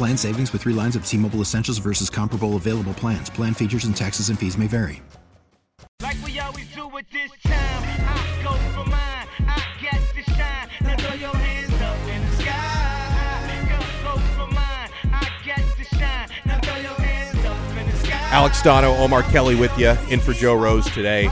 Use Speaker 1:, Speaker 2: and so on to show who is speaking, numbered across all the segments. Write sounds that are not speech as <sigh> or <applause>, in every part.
Speaker 1: Plan savings with three lines of T Mobile Essentials versus comparable available plans. Plan features and taxes and fees may vary.
Speaker 2: Like we always do with this time, I go for mine, I get to shine. Now throw your hands up in the sky. Go for mine, I get to shine. Now throw your hands up in the sky.
Speaker 3: Alex Donno, Omar Kelly with you, in for Joe Rose today.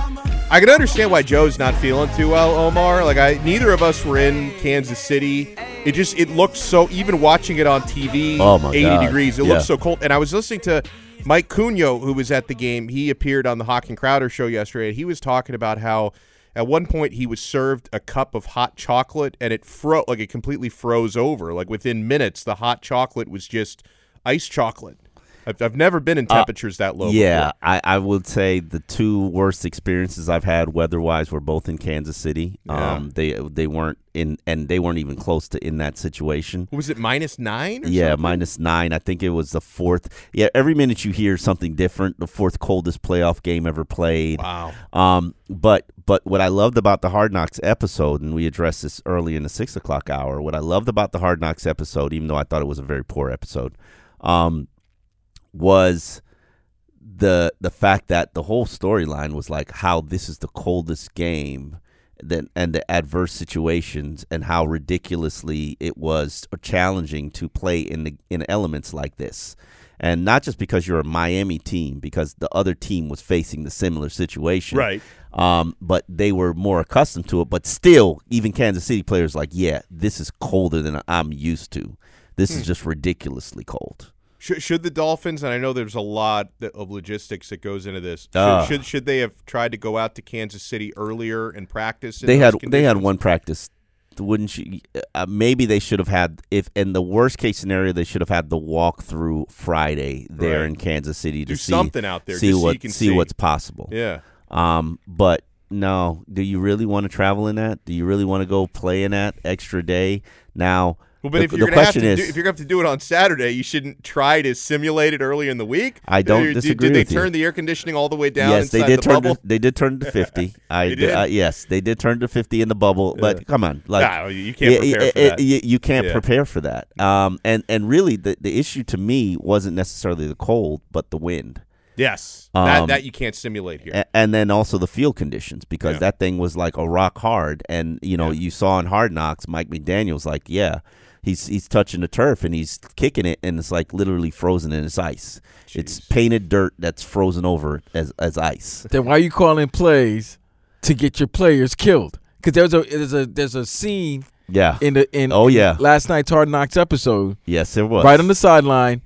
Speaker 3: I can understand why Joe's not feeling too well, Omar. Like I, neither of us were in Kansas City. It just it looked so. Even watching it on TV,
Speaker 4: Oh, my
Speaker 3: eighty
Speaker 4: God.
Speaker 3: degrees. It
Speaker 4: Yeah.
Speaker 3: looked so cold. And I was listening to Mike Cunyo, who was at the game. He appeared on the Hoch and Crowder show yesterday. He was talking about how at one point he was served a cup of hot chocolate and it fro like it completely froze over. Like within minutes, the hot chocolate was just ice chocolate. I've, I've never been in temperatures that low.
Speaker 4: Uh, Yeah. I, I would say the two worst experiences I've had weather-wise were both in Kansas City.
Speaker 3: Yeah.
Speaker 4: Um, they they weren't in, and they weren't even close to in that situation.
Speaker 3: Was it minus nine? Or
Speaker 4: Yeah,
Speaker 3: something?
Speaker 4: minus nine. I think it was the fourth. Yeah, every minute you hear something different. The fourth coldest playoff game ever played.
Speaker 3: Wow.
Speaker 4: Um, but but what I loved about the Hard Knocks episode, and we addressed this early in the six o'clock hour. What I loved about the Hard Knocks episode, even though I thought it was a very poor episode, um, was the the fact that the whole storyline was like how this is the coldest game then and the adverse situations and how ridiculously it was challenging to play in the in elements like this. And not just because you're a Miami team because the other team was facing the similar situation.
Speaker 3: Right.
Speaker 4: um, but they were more accustomed to it. But still even Kansas City players like yeah this is colder than I'm used to. This
Speaker 3: Hmm.
Speaker 4: is just ridiculously cold
Speaker 3: Should, should the Dolphins, and I know there's a lot of logistics that goes into this. Should,
Speaker 4: Ah.
Speaker 3: should should they have tried to go out to Kansas City earlier and practice?
Speaker 4: They had
Speaker 3: those
Speaker 4: they had one practice wouldn't you uh, maybe they should have had if in the worst case scenario they should have had the walk through friday there
Speaker 3: Right.
Speaker 4: in kansas city to
Speaker 3: Do
Speaker 4: see
Speaker 3: something out there,
Speaker 4: see
Speaker 3: so
Speaker 4: what
Speaker 3: can
Speaker 4: see,
Speaker 3: see.
Speaker 4: what's possible
Speaker 3: Yeah.
Speaker 4: um but no do you really want to travel in that do you really want to go play in that extra day now
Speaker 3: Well, but
Speaker 4: the,
Speaker 3: if you're gonna have
Speaker 4: question
Speaker 3: to
Speaker 4: is
Speaker 3: do, if you're going to have to do it on Saturday, you shouldn't try to simulate it earlier in the week.
Speaker 4: I don't
Speaker 3: Did-
Speaker 4: disagree
Speaker 3: Did they
Speaker 4: with you.
Speaker 3: turn the air conditioning all the way down
Speaker 4: yes, they did
Speaker 3: the
Speaker 4: turn to, they did turn to 50. <laughs> I
Speaker 3: did?
Speaker 4: uh, yes, they did turn to 50 in the bubble, but come on, like
Speaker 3: Nah, you can't
Speaker 4: yeah,
Speaker 3: prepare for
Speaker 4: yeah,
Speaker 3: that.
Speaker 4: You, can't
Speaker 3: Yeah.
Speaker 4: prepare for that. Um and and really the the issue to me wasn't necessarily the cold, but the wind.
Speaker 3: yes, that
Speaker 4: Um,
Speaker 3: that you can't simulate here.
Speaker 4: And then also the field conditions because
Speaker 3: Yeah.
Speaker 4: that thing was like a rock hard and you know you saw in hard knocks mike mcdaniel's like yeah he's he's touching the turf and he's kicking it and it's like literally frozen in its ice. It's painted dirt that's frozen over as as ice.
Speaker 5: Then why are you calling plays to get your players killed? Because there's a there's a there's a scene
Speaker 4: yeah.
Speaker 5: in the in
Speaker 4: Oh,
Speaker 5: in
Speaker 4: yeah.
Speaker 5: last night's Hard Knocks episode.
Speaker 4: Yes it was.
Speaker 5: Right on the sideline.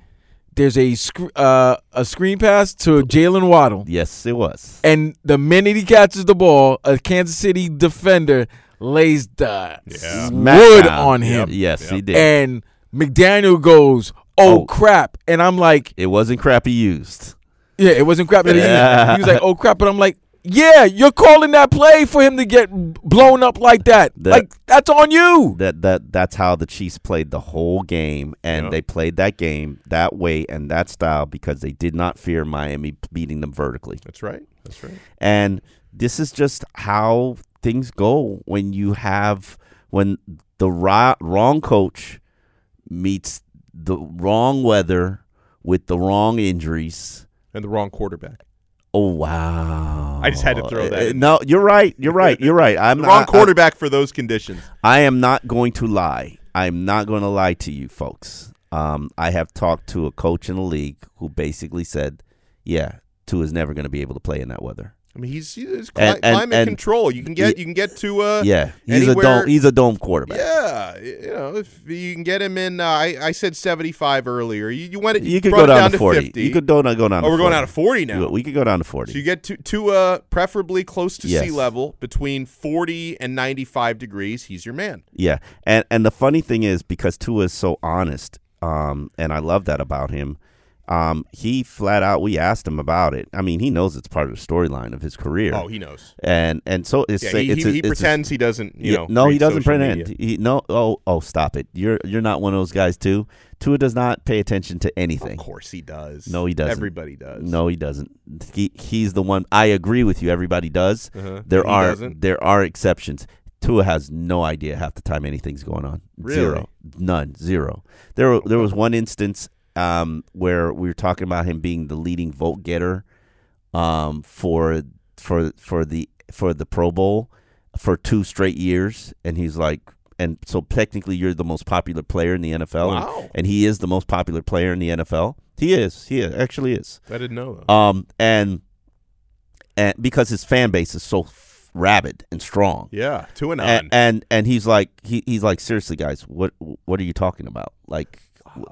Speaker 5: There's a sc- uh, a screen pass to Jaylen Waddle,
Speaker 4: yes it was.
Speaker 5: And the minute he catches the ball, a Kansas City defender lays the
Speaker 3: Yeah.
Speaker 5: wood on him,
Speaker 4: yes he did
Speaker 5: and McDaniel goes, "Oh,
Speaker 4: Oh.
Speaker 5: crap!" And I'm like,
Speaker 4: it wasn't crappy used
Speaker 5: "Yeah, it wasn't crap." And he-
Speaker 4: Yeah.
Speaker 5: He was like, "Oh crap!" But I'm like, "Yeah, you're calling that play for him to get blown up like that.
Speaker 4: That-
Speaker 5: like that's on you."
Speaker 4: that that that's how the Chiefs played the whole game, and
Speaker 3: Yeah.
Speaker 4: they played that game that way and that style because they did not fear Miami beating them vertically.
Speaker 3: That's right. That's right.
Speaker 4: And this is just how things go when you have when the ri- wrong coach meets the wrong weather with the wrong injuries.
Speaker 3: And the wrong quarterback.
Speaker 4: Oh wow!
Speaker 3: I just had to throw that
Speaker 4: Uh, No, you're right. You're right. You're right. <laughs> I'm
Speaker 3: The wrong
Speaker 4: I- I-
Speaker 3: quarterback for those conditions.
Speaker 4: I am not going to lie. I'm not going to lie to you folks. Um, I have talked to a coach in the league who basically said, "Yeah, Tua is never going to be able to play in that weather."
Speaker 3: I mean, he's, he's cli-
Speaker 4: And- and-
Speaker 3: climate
Speaker 4: and-
Speaker 3: control. You can get you can get to uh
Speaker 4: yeah, he's a dome. He's a dome quarterback.
Speaker 3: Yeah, you know, if you can get him in, uh, I, I said seventy five earlier. You, you went,
Speaker 4: You could go
Speaker 3: it
Speaker 4: down, to forty.
Speaker 3: 50.
Speaker 4: You could go down, go down.
Speaker 3: Oh, we're going
Speaker 4: 40.
Speaker 3: down to forty now.
Speaker 4: We could go down to forty.
Speaker 3: So you get to to uh, preferably close to sea level, between forty and ninety five degrees. He's your man.
Speaker 4: Yeah, and and the funny thing is because Tua is so honest, um, and I love that about him. Um, he flat out we asked him about it. I mean, he knows it's part of the storyline of his career.
Speaker 3: Oh, he knows.
Speaker 4: and and so it's
Speaker 3: Yeah, he,
Speaker 4: it's
Speaker 3: he, he
Speaker 4: it's
Speaker 3: pretends he doesn't. You
Speaker 4: Yeah,
Speaker 3: know,
Speaker 4: no, he doesn't pretend.
Speaker 3: media.
Speaker 4: He no. Oh, oh, stop it. You're you're not one of those guys too. Tua does not pay attention to anything.
Speaker 3: Of course he does.
Speaker 4: No, he doesn't.
Speaker 3: Everybody does.
Speaker 4: No, he doesn't. He he's the one. I agree with you. Everybody does.
Speaker 3: Uh-huh.
Speaker 4: There
Speaker 3: He
Speaker 4: are
Speaker 3: doesn't?
Speaker 4: there are exceptions. Tua has no idea half the time anything's going on.
Speaker 3: Really?
Speaker 4: Zero, none, zero. There there was one instance um, where we were talking about him being the leading vote getter um, for for for the for the Pro Bowl for two straight years, and he's like. And so technically, you're the most popular player in the NFL, and-
Speaker 3: Wow.
Speaker 4: and, he is the most popular player in the NFL. He is. He actually is.
Speaker 3: I didn't know though.
Speaker 4: Um, and and because his fan base is so f- rabid and strong.
Speaker 3: yeah, two and
Speaker 4: And,
Speaker 3: nine.
Speaker 4: and and he's like he, he's like seriously guys what what are you talking about like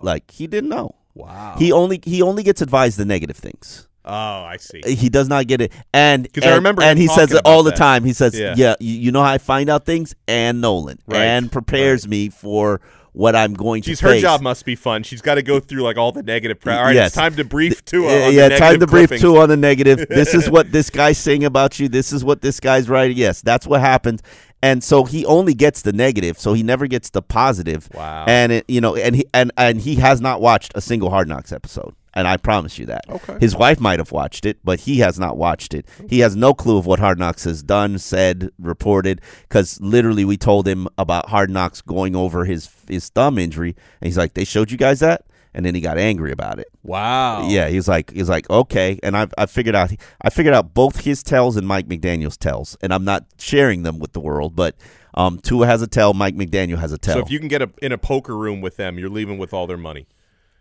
Speaker 4: like he didn't know
Speaker 3: wow.
Speaker 4: he only he only gets advised the negative things
Speaker 3: oh, I see.
Speaker 4: he does not get it and
Speaker 3: 'Cause I
Speaker 4: and-
Speaker 3: remember
Speaker 4: and he says it all the
Speaker 3: that.
Speaker 4: time he says
Speaker 3: Yeah.
Speaker 4: yeah, you, you know how I find out things and Nolan
Speaker 3: Right,
Speaker 4: and prepares me for what I'm going to do.
Speaker 3: She's
Speaker 4: to
Speaker 3: her
Speaker 4: face.
Speaker 3: job must be fun. She's got to go through like all the negative. Pre- all right,
Speaker 4: Yes.
Speaker 3: it's time to brief.
Speaker 4: Yeah,
Speaker 3: on
Speaker 4: yeah, time to brief Tua on the negative. This is <laughs> what this guy's saying about you. This is what this guy's writing. Yes, that's what happens. And so he only gets the negative, so he never gets the positive.
Speaker 3: Wow.
Speaker 4: And it, you know, and he and and he has not watched a single Hard Knocks episode. And I promise you that.
Speaker 3: Okay.
Speaker 4: His wife might have watched it, but he has not watched it. He has no clue of what Hard Knocks has done, said, reported. Because literally, we told him about Hard Knocks going over his his thumb injury, and he's like, "They showed you guys that," and then he got angry about it.
Speaker 3: Wow.
Speaker 4: Yeah, he was like, he was like, okay, and I, I figured out, I figured out both his tells and Mike McDaniel's tells, and I'm not sharing them with the world, but um, Tua has a tell, Mike McDaniel has a tell.
Speaker 3: So if you can get a, in a poker room with them, you're leaving with all their money.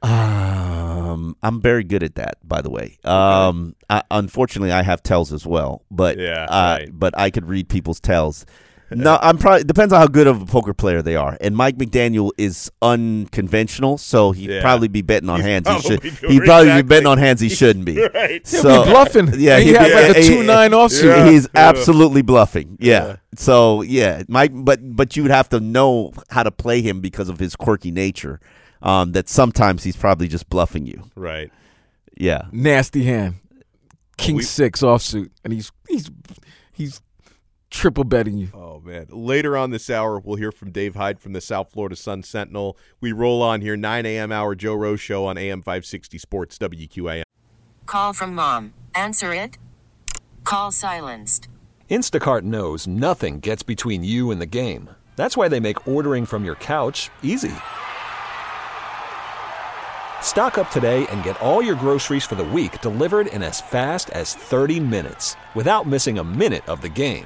Speaker 4: um, I'm very good at that, by the way. Um, I, unfortunately, I have tells as well, but
Speaker 3: Yeah,
Speaker 4: uh,
Speaker 3: right.
Speaker 4: but I could read people's tells. <laughs> No, I'm probably depends on how good of a poker player they are. And Mike McDaniel is unconventional, so he'd
Speaker 3: Yeah.
Speaker 4: probably be betting on
Speaker 3: He's
Speaker 4: hands he should.
Speaker 3: probably
Speaker 4: He'd
Speaker 3: doing
Speaker 4: probably be betting on hands he <laughs> shouldn't be.
Speaker 3: Right.
Speaker 4: So
Speaker 5: be bluffing.
Speaker 4: Yeah,
Speaker 5: he
Speaker 4: he'd
Speaker 5: has
Speaker 4: be-
Speaker 5: like a two nine offsuit.
Speaker 3: Yeah.
Speaker 4: He's absolutely bluffing. Yeah.
Speaker 3: Yeah.
Speaker 4: So yeah, Mike, but but you would have to know how to play him because of his quirky nature. Um, that sometimes he's probably just bluffing you.
Speaker 3: Right.
Speaker 4: Yeah.
Speaker 5: Nasty hand. King
Speaker 3: We-
Speaker 5: six offsuit, and he's he's he's triple betting you.
Speaker 3: Oh man! Later on this hour, we'll hear from Dave Hyde from the South Florida Sun Sentinel. We roll on here 9 a.m. hour Joe Rose show on AM 560 Sports WQAM.
Speaker 6: Call from mom. Answer it. Call silenced.
Speaker 7: Instacart knows nothing gets between you and the game. That's why they make ordering from your couch easy. Stock up today and get all your groceries for the week delivered in as fast as 30 minutes without missing a minute of the game.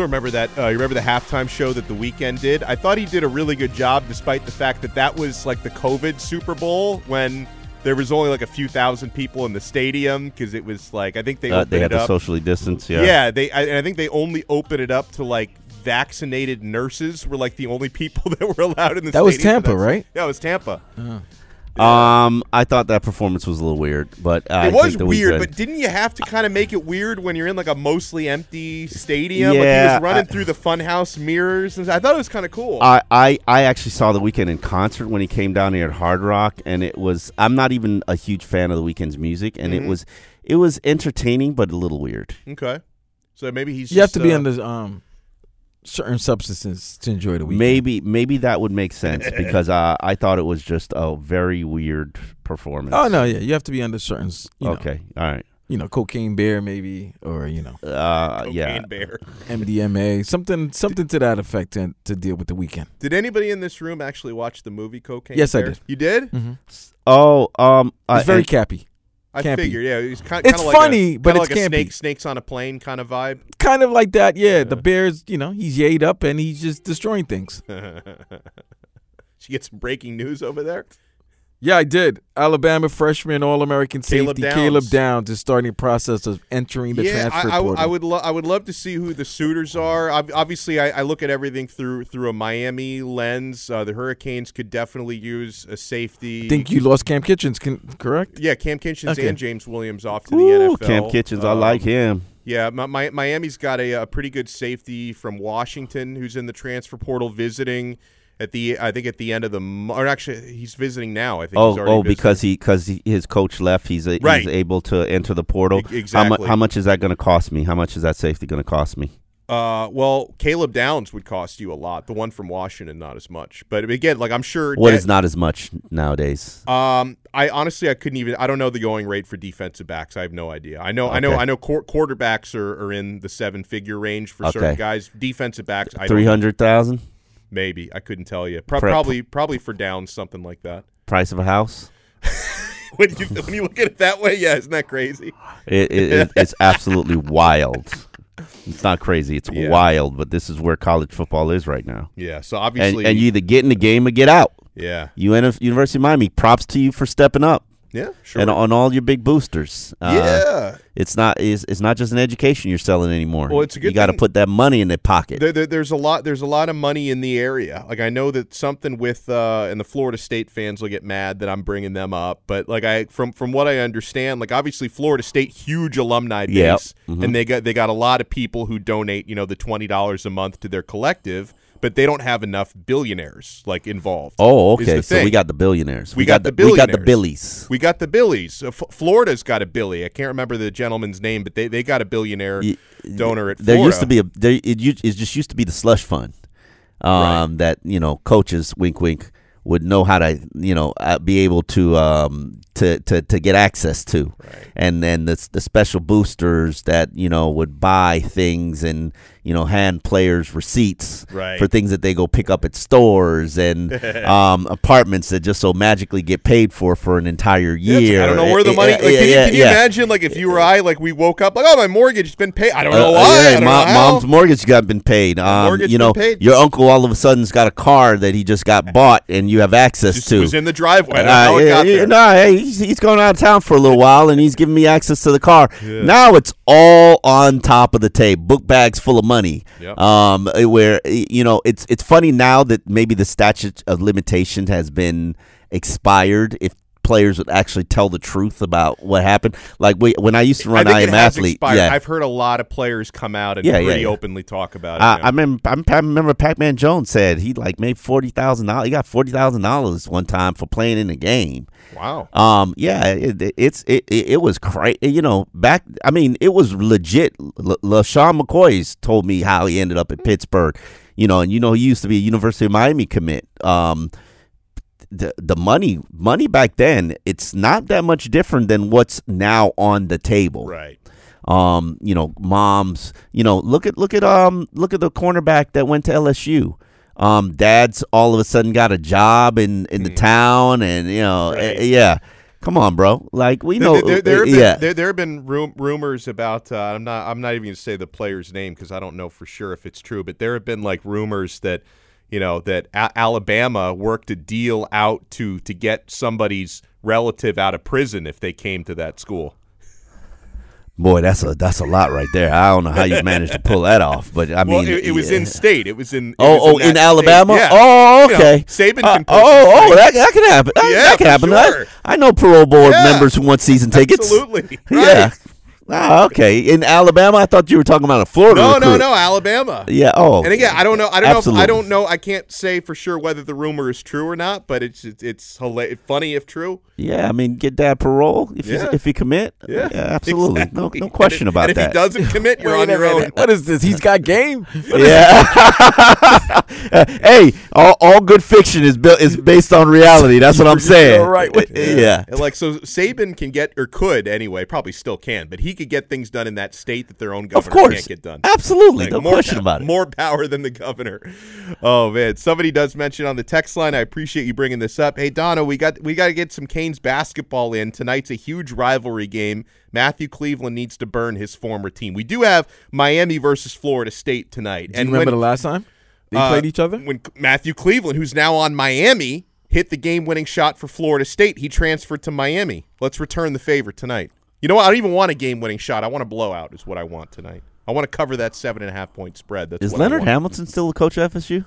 Speaker 3: Still remember that? Uh, you remember the halftime show that the Weeknd did? I thought he did a really good job, despite the fact that that was like the COVID Super Bowl when there was only like a few thousand people in the stadium because it was like I think they
Speaker 4: Uh,
Speaker 3: opened
Speaker 4: they had
Speaker 3: it
Speaker 4: to socially distance. Yeah.
Speaker 3: Yeah, they. I, and I think they only opened it up to like vaccinated nurses were like the only people <laughs> that were allowed in the.
Speaker 5: That was
Speaker 3: stadium for
Speaker 5: Tampa,
Speaker 3: that.
Speaker 5: right?
Speaker 3: Yeah, it was Tampa.
Speaker 4: Um, I thought that performance was a little weird, but I
Speaker 3: it was
Speaker 4: think
Speaker 3: weird,
Speaker 4: we
Speaker 3: but didn't you have to kind of make it weird when you're in like a mostly empty stadium? like he
Speaker 4: Yeah,
Speaker 3: was running
Speaker 4: I-
Speaker 3: through the funhouse mirrors, and I thought it was kind of cool.
Speaker 4: I, I, I actually saw the Weeknd in concert when he came down here at Hard Rock, and it was. I'm not even a huge fan of the Weeknd's music, and
Speaker 3: Mhm.
Speaker 4: it was, it was entertaining, but a little weird.
Speaker 3: okay, so maybe he's.
Speaker 5: You have
Speaker 3: just,
Speaker 5: to be
Speaker 3: uh,
Speaker 5: under um certain substances to enjoy the Weeknd.
Speaker 4: Maybe, maybe that would make sense <laughs> because uh, I thought it was just a very weird performance.
Speaker 5: Oh no, yeah, you have to be under certain. s- You know,
Speaker 4: okay, all right.
Speaker 5: You know, cocaine bear maybe, or you know,
Speaker 4: Uh, yeah.
Speaker 3: Cocaine bear. <laughs>
Speaker 5: MDMA, something, something to that effect, to, to deal with the Weeknd.
Speaker 3: Did anybody in this room actually watch the movie Cocaine?
Speaker 5: Yes, I did.
Speaker 3: You did?
Speaker 5: Mhm.
Speaker 4: Oh, um,
Speaker 5: It's
Speaker 4: uh,
Speaker 5: very
Speaker 4: and-
Speaker 5: cappy.
Speaker 3: I
Speaker 5: Campy.
Speaker 3: figured. Yeah, he's kind.
Speaker 5: It's
Speaker 3: like
Speaker 5: funny,
Speaker 3: a,
Speaker 5: but it's
Speaker 3: like a
Speaker 5: campy.
Speaker 3: snake, snakes on a plane kind of vibe.
Speaker 5: Kind of like that, yeah. The bear's, you know, he's yayed up and he's just destroying things. <laughs>
Speaker 3: she gets some breaking news over there.
Speaker 5: Yeah, I did. Alabama freshman All American
Speaker 3: Caleb
Speaker 5: safety
Speaker 3: Downs.
Speaker 5: Caleb Downs is starting the process of entering the
Speaker 3: yeah,
Speaker 5: transfer
Speaker 3: I, I, w-
Speaker 5: portal.
Speaker 3: I would. Lo- I would love to see who the suitors are. Ob- Obviously, I, I look at everything through through a Miami lens. Uh, the Hurricanes could definitely use a safety.
Speaker 5: I think you lost Cam Kinchens, can, correct?
Speaker 3: Yeah, Cam Kinchens
Speaker 5: Okay.
Speaker 3: and James Williams off to
Speaker 4: Ooh,
Speaker 3: the NFL.
Speaker 4: Cam Kinchens, I
Speaker 3: Um,
Speaker 4: like him.
Speaker 3: Yeah, Mi- Mi- Miami's got a, a pretty good safety from Washington who's in the transfer portal visiting at the I think at the end of the or actually he's visiting now. I think he's
Speaker 4: Oh,
Speaker 3: already
Speaker 4: oh,
Speaker 3: visiting.
Speaker 4: because he because his coach left, he's a,
Speaker 3: Right.
Speaker 4: he's able to enter the portal.
Speaker 3: E-
Speaker 4: How, mu-
Speaker 3: exactly.
Speaker 4: how much is that going to cost me? How much is that safety going to cost me?
Speaker 3: Uh, well, Caleb Downs would cost you a lot. The one from Washington, not as much. But again, like I'm sure.
Speaker 4: What
Speaker 3: that-
Speaker 4: is not as much nowadays?
Speaker 3: Um, I honestly I couldn't even. I don't know the going rate for defensive backs. I have no idea. I know. I know. I know. Quar- quarterbacks are, are in the seven figure range for certain guys. Defensive backs, I don't
Speaker 4: Three hundred thousand
Speaker 3: maybe. I couldn't tell you. Pro- probably probably for Downs something like that. <laughs>
Speaker 4: price of a house.
Speaker 3: when you when you look at it that way, yeah, isn't that crazy?
Speaker 4: It, it, it, it's absolutely wild. It's not crazy. It's
Speaker 3: Yeah.
Speaker 4: wild. But this is where college football is right now.
Speaker 3: Yeah. So obviously,
Speaker 4: and you either get in the game or get out.
Speaker 3: yeah, You
Speaker 4: UNF, University of Miami, props to you for stepping up.
Speaker 3: yeah, sure.
Speaker 4: And on all your big boosters. Uh,
Speaker 3: yeah.
Speaker 4: It's not it's, it's not just an education you're selling anymore.
Speaker 3: Well, it's a good
Speaker 4: You got to put that money in their pocket.
Speaker 3: There, there, there's a lot. There's a lot of money in the area. Like I know that something with, uh, and the Florida State fans will get mad that I'm bringing them up. But like I, from from what I understand, like obviously Florida State huge alumni base,
Speaker 4: Yep. Mhm.
Speaker 3: and they got they got a lot of people who donate, you know, the twenty dollars a month to their collective. But they don't have enough billionaires like involved.
Speaker 4: oh, okay. So we got the billionaires.
Speaker 3: We got the billionaires.
Speaker 4: We got the billies.
Speaker 3: We got the Billies. Uh, F- Florida's got a Billy. I can't remember the gentleman's name, but they, they got a billionaire
Speaker 4: Y-
Speaker 3: donor at
Speaker 4: There
Speaker 3: Florida.
Speaker 4: used to be a there it, it just used to be the slush fund. Um, that you know coaches wink wink would know how to you know uh, be able to um to to, to get access to, and then the the special boosters that you know would buy things and you know hand players receipts
Speaker 3: Right.
Speaker 4: for things that they go pick up at stores and <laughs> um apartments that just so magically get paid for for an entire year.
Speaker 3: I don't know where the money. Like, can,
Speaker 4: yeah,
Speaker 3: you,
Speaker 4: yeah,
Speaker 3: can you
Speaker 4: yeah.
Speaker 3: imagine, like, if you or I, like, we woke up, like, oh, my mortgage has been paid. I don't
Speaker 4: Uh,
Speaker 3: know
Speaker 4: uh,
Speaker 3: why.
Speaker 4: yeah,
Speaker 3: don't know
Speaker 4: mom's mortgage got been paid. Um,
Speaker 3: mortgage
Speaker 4: you know,
Speaker 3: paid.
Speaker 4: your uncle all of a sudden's got a car that he just got <laughs> bought, and you have access
Speaker 3: Just
Speaker 4: to.
Speaker 3: was in the driveway. I don't know
Speaker 4: Uh,
Speaker 3: how it got
Speaker 4: yeah,
Speaker 3: there.
Speaker 4: no, hey, he's, he's going out of town for a little while, and he's giving me access to the car. Now it's all on top of the table, book bags full of money.
Speaker 3: Yep.
Speaker 4: Um, eh, where eh, you know it's it's funny now that maybe the statute of limitation has been expired. If players that actually tell the truth about what happened. Like we, when I used to run
Speaker 3: I
Speaker 4: I am athlete,
Speaker 3: expired.
Speaker 4: yeah.
Speaker 3: I've heard a lot of players come out and
Speaker 4: Yeah, yeah,
Speaker 3: pretty
Speaker 4: yeah.
Speaker 3: openly talk about it.
Speaker 4: I,
Speaker 3: yeah.
Speaker 4: I remember. Remember Pac-Man Jones said he like made forty thousand dollars. He got forty thousand dollars one time for playing in the game.
Speaker 3: wow.
Speaker 4: Um, yeah, it, it- it's it, it, it was crazy. You know, back. I mean, it was legit. L- LeSean McCoy's told me how he ended up at Pittsburgh. You know, and you know he used to be a University of Miami commit. Um, the the money money back then it's not that much different than what's now on the table
Speaker 3: Right.
Speaker 4: um, you know, moms, you know, look at look at um look at the cornerback that went to LSU. Um, dads all of a sudden got a job in in the town, and you know,
Speaker 3: Hmm. Right.
Speaker 4: eh, yeah. Come on, bro. Like we know,
Speaker 3: There, there, there have
Speaker 4: eh,
Speaker 3: been,
Speaker 4: yeah.
Speaker 3: there, there have been rum- rumors about. Uh, I'm not. I'm not even going to say the player's name because I don't know for sure if it's true. But there have been like rumors that, you know, that a- Alabama worked a deal out to to get somebody's relative out of prison if they came to that school.
Speaker 4: Boy, that's a that's a lot right there. I don't know how you managed to pull that off, but I
Speaker 3: well,
Speaker 4: mean,
Speaker 3: it, it was
Speaker 4: yeah.
Speaker 3: in state. It was in. it
Speaker 4: Oh,
Speaker 3: was
Speaker 4: oh,
Speaker 3: that
Speaker 4: in. Alabama.
Speaker 3: Yeah.
Speaker 4: Oh,
Speaker 3: You know,
Speaker 4: okay.
Speaker 3: Saban
Speaker 4: Uh, oh, oh, that, that can happen. That,
Speaker 3: Yeah,
Speaker 4: that can happen. I-
Speaker 3: sure.
Speaker 4: I, know parole board members who want season tickets.
Speaker 3: Absolutely. <laughs>
Speaker 4: Yeah.
Speaker 3: Right.
Speaker 4: Ah, okay. In Alabama, I thought you were talking about a Florida.
Speaker 3: No, no,
Speaker 4: recruit.
Speaker 3: no, Alabama.
Speaker 4: Yeah. Oh.
Speaker 3: And again, I don't know. I don't know. If, I don't know. I can't say for sure whether the rumor is true or not. But it's it's, it's hila- funny if true.
Speaker 4: Yeah, I mean, get that parole if
Speaker 3: Yeah.
Speaker 4: you if you commit.
Speaker 3: Yeah,
Speaker 4: absolutely.
Speaker 3: exactly.
Speaker 4: No, no question
Speaker 3: and if,
Speaker 4: about
Speaker 3: and if
Speaker 4: that.
Speaker 3: he doesn't commit, you're <laughs> on
Speaker 5: a
Speaker 3: your own.
Speaker 5: What is this? He's got game. <laughs>
Speaker 4: Yeah. <laughs> hey, all, all good fiction is built is based on reality. That's what I'm saying.
Speaker 5: You're right with
Speaker 4: yeah.
Speaker 3: And like so, Saban can get or could anyway, probably still can, but he could get things done in that state that their own governor
Speaker 4: Of course.
Speaker 3: can't get done.
Speaker 4: Absolutely.
Speaker 3: Like,
Speaker 4: no
Speaker 3: more
Speaker 4: question
Speaker 3: pow-
Speaker 4: about it.
Speaker 3: More power than the governor. Oh man, somebody does mention on the text line. I appreciate you bringing this up. Hey Donno, we got we got to get some Canes basketball in tonight's a huge rivalry game. Matthew Cleveland needs to burn his former team. We do have Miami versus Florida State tonight.
Speaker 5: Do you remember the last time they
Speaker 3: uh,
Speaker 5: played each other?
Speaker 3: When Matthew Cleveland, who's now on Miami, hit the game-winning shot for Florida State, he transferred to Miami. Let's return the favor tonight. You know what? I don't even want a game-winning shot. I want a blowout. Is what I want tonight. I want to cover that seven and a half point spread. That's
Speaker 4: Is
Speaker 3: what I
Speaker 4: Leonard
Speaker 3: want.
Speaker 4: Hamilton still the coach at FSU?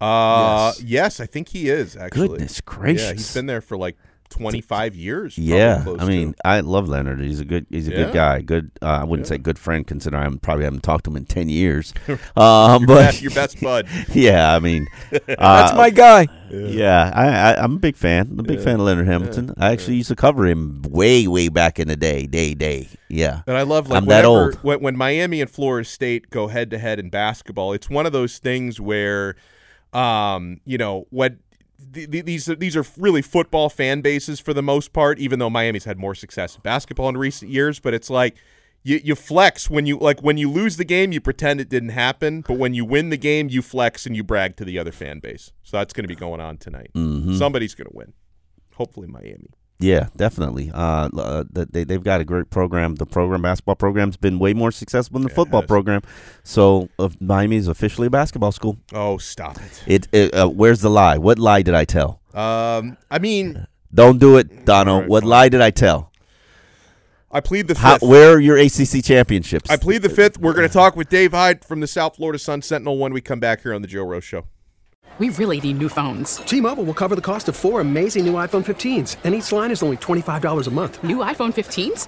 Speaker 3: Uh,
Speaker 5: Yes.
Speaker 3: yes. I think he is. Actually,
Speaker 4: Goodness
Speaker 3: Yeah,
Speaker 4: gracious.
Speaker 3: he's been there for like twenty-five years.
Speaker 4: Yeah,
Speaker 3: close
Speaker 4: I mean,
Speaker 3: to.
Speaker 4: I love Leonard. He's a good, he's a
Speaker 3: Yeah.
Speaker 4: good guy. Good. Uh, I wouldn't say good friend, considering I probably haven't talked to him in ten years. Um, <laughs>
Speaker 3: your,
Speaker 4: but
Speaker 3: best, your best bud. <laughs>
Speaker 4: yeah, I mean, <laughs>
Speaker 5: That's
Speaker 4: uh,
Speaker 5: my guy.
Speaker 4: Yeah, I, I, I'm a big fan. I'm a big fan of Leonard Hamilton. I actually used to cover him way, way back in the day, day, day. Yeah,
Speaker 3: And I love like
Speaker 4: I'm that old.
Speaker 3: When, when Miami and Florida State go head to head in basketball, it's one of those things where, um, you know, what th- th- these these are really football fan bases for the most part. Even though Miami's had more success in basketball in recent years, but it's like. You, you flex when you like when you lose the game you pretend it didn't happen but when you win the game you flex and you brag to the other fan base so that's going to be going on tonight
Speaker 4: Mhm.
Speaker 3: somebody's going to win hopefully Miami
Speaker 4: yeah, definitely. Uh, uh, they they've got a great program. The program basketball program's been way more successful than the football
Speaker 3: Yes.
Speaker 4: program. So, uh, Miami is officially a basketball school.
Speaker 3: oh stop it
Speaker 4: It, it uh, where's the lie? What lie did I tell?
Speaker 3: um I mean
Speaker 4: Don't do it, Donno.
Speaker 3: All right,
Speaker 4: what
Speaker 3: fine.
Speaker 4: lie did I tell?
Speaker 3: I plead the fifth
Speaker 4: How, where are your ACC championships?
Speaker 3: I plead the fifth. We're going to talk with Dave Hyde from the South Florida Sun Sentinel when we come back here on the Joe Rose Show.
Speaker 8: We really need new phones.
Speaker 9: T-Mobile will cover the cost of four amazing new iPhone 15s, and each line is only $25 a month.
Speaker 8: New iPhone 15s?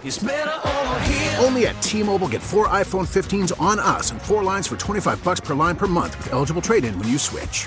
Speaker 10: Only at T-Mobile get four iPhone 15s on us and four lines for 25 bucks per line per month with eligible trade-in when you switch.